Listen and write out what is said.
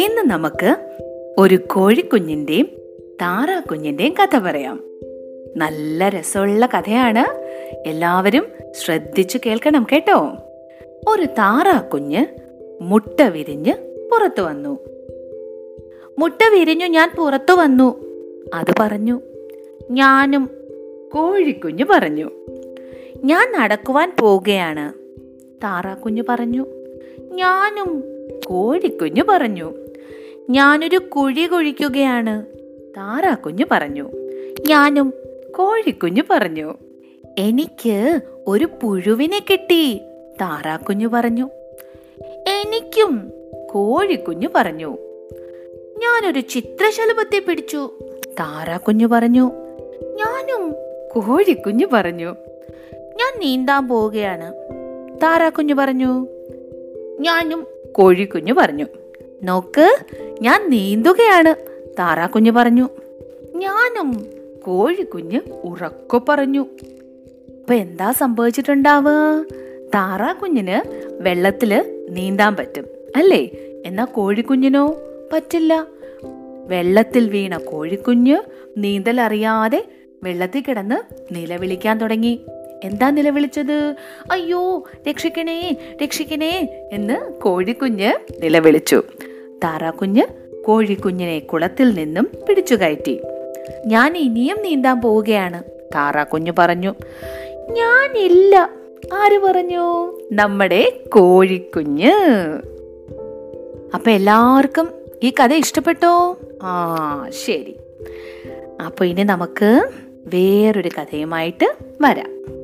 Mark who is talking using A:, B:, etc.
A: ഇന്ന് നമുക്ക് ഒരു കോഴിക്കുഞ്ഞിന്റെയും താറാക്കുഞ്ഞിന്റെയും കഥ പറയാം. നല്ല രസമുള്ള കഥയാണ്. എല്ലാവരും ശ്രദ്ധിച്ചു കേൾക്കണം കേട്ടോ. ഒരു താറാക്കുഞ്ഞ് മുട്ട വിരിഞ്ഞ് പുറത്തു വന്നു. മുട്ട വിരിഞ്ഞു ഞാൻ പുറത്തു വന്നു. അത് പറഞ്ഞു ഞാനും കോഴിക്കുഞ്ഞ് പറഞ്ഞു. ഞാൻ നടക്കുവാൻ പോവുകയാണ്. താറാക്കുഞ്ഞ് പറഞ്ഞു. ഞാനും കോഴിക്കുഞ്ഞു പറഞ്ഞു. ഞാനൊരു കുഴി കുഴിക്കുകയാണ് താറാക്കുഞ്ഞു പറഞ്ഞു. ഞാനും കോഴിക്കുഞ്ഞു പറഞ്ഞു. എനിക്ക് ഒരു പുഴുവിനെ കിട്ടി താറാക്കുഞ്ഞു പറഞ്ഞു. എനിക്കും കോഴിക്കുഞ്ഞു പറഞ്ഞു. ഞാനൊരു ചിത്രശലഭത്തെ പിടിച്ചു താറാക്കുഞ്ഞു പറഞ്ഞു. ഞാനും കോഴിക്കുഞ്ഞു പറഞ്ഞു. ഞാൻ നീന്താൻ പോവുകയാണ്. താറാക്കുഞ്ഞു പറഞ്ഞു. ഞാനും കോഴിക്കുഞ്ഞു പറഞ്ഞു. നോക്ക് ഞാൻ നീന്തുകയാണ് താറാക്കുഞ്ഞു പറഞ്ഞു. ഞാനും കോഴിക്കുഞ്ഞ് ഉറക്കെ പറഞ്ഞു. അപ്പൊ എന്താ സംഭവിച്ചിട്ടുണ്ടാവുക? താറാക്കുഞ്ഞിന് വെള്ളത്തിൽ നീന്താൻ പറ്റും അല്ലേ? എന്നാ കോഴിക്കുഞ്ഞിനോ പറ്റില്ല. വെള്ളത്തിൽ വീണ കോഴിക്കുഞ്ഞ് നീന്തൽ അറിയാതെ വെള്ളത്തിൽ കിടന്ന് നിലവിളിക്കാൻ തുടങ്ങി. എന്താ നിലവിളിച്ചത്? അയ്യോ രക്ഷിക്കണേ രക്ഷിക്കണേ എന്ന് കോഴിക്കുഞ്ഞ് നിലവിളിച്ചു. താറാക്കുഞ്ഞ് കോഴിക്കുഞ്ഞിനെ കുളത്തിൽ നിന്നും പിടിച്ചു കയറ്റി. ഞാൻ ഇനിയും നീന്താൻ പോവുകയാണ് താറാക്കുഞ്ഞ് പറഞ്ഞു. ഞാനില്ല ആര് പറഞ്ഞു? നമ്മുടെ കോഴിക്കുഞ്ഞ്. അപ്പൊ എല്ലാവർക്കും ഈ കഥ ഇഷ്ടപ്പെട്ടോ? ആ ശരി. അപ്പൊ ഇനി നമുക്ക് വേറൊരു കഥയുമായിട്ട് വരാം.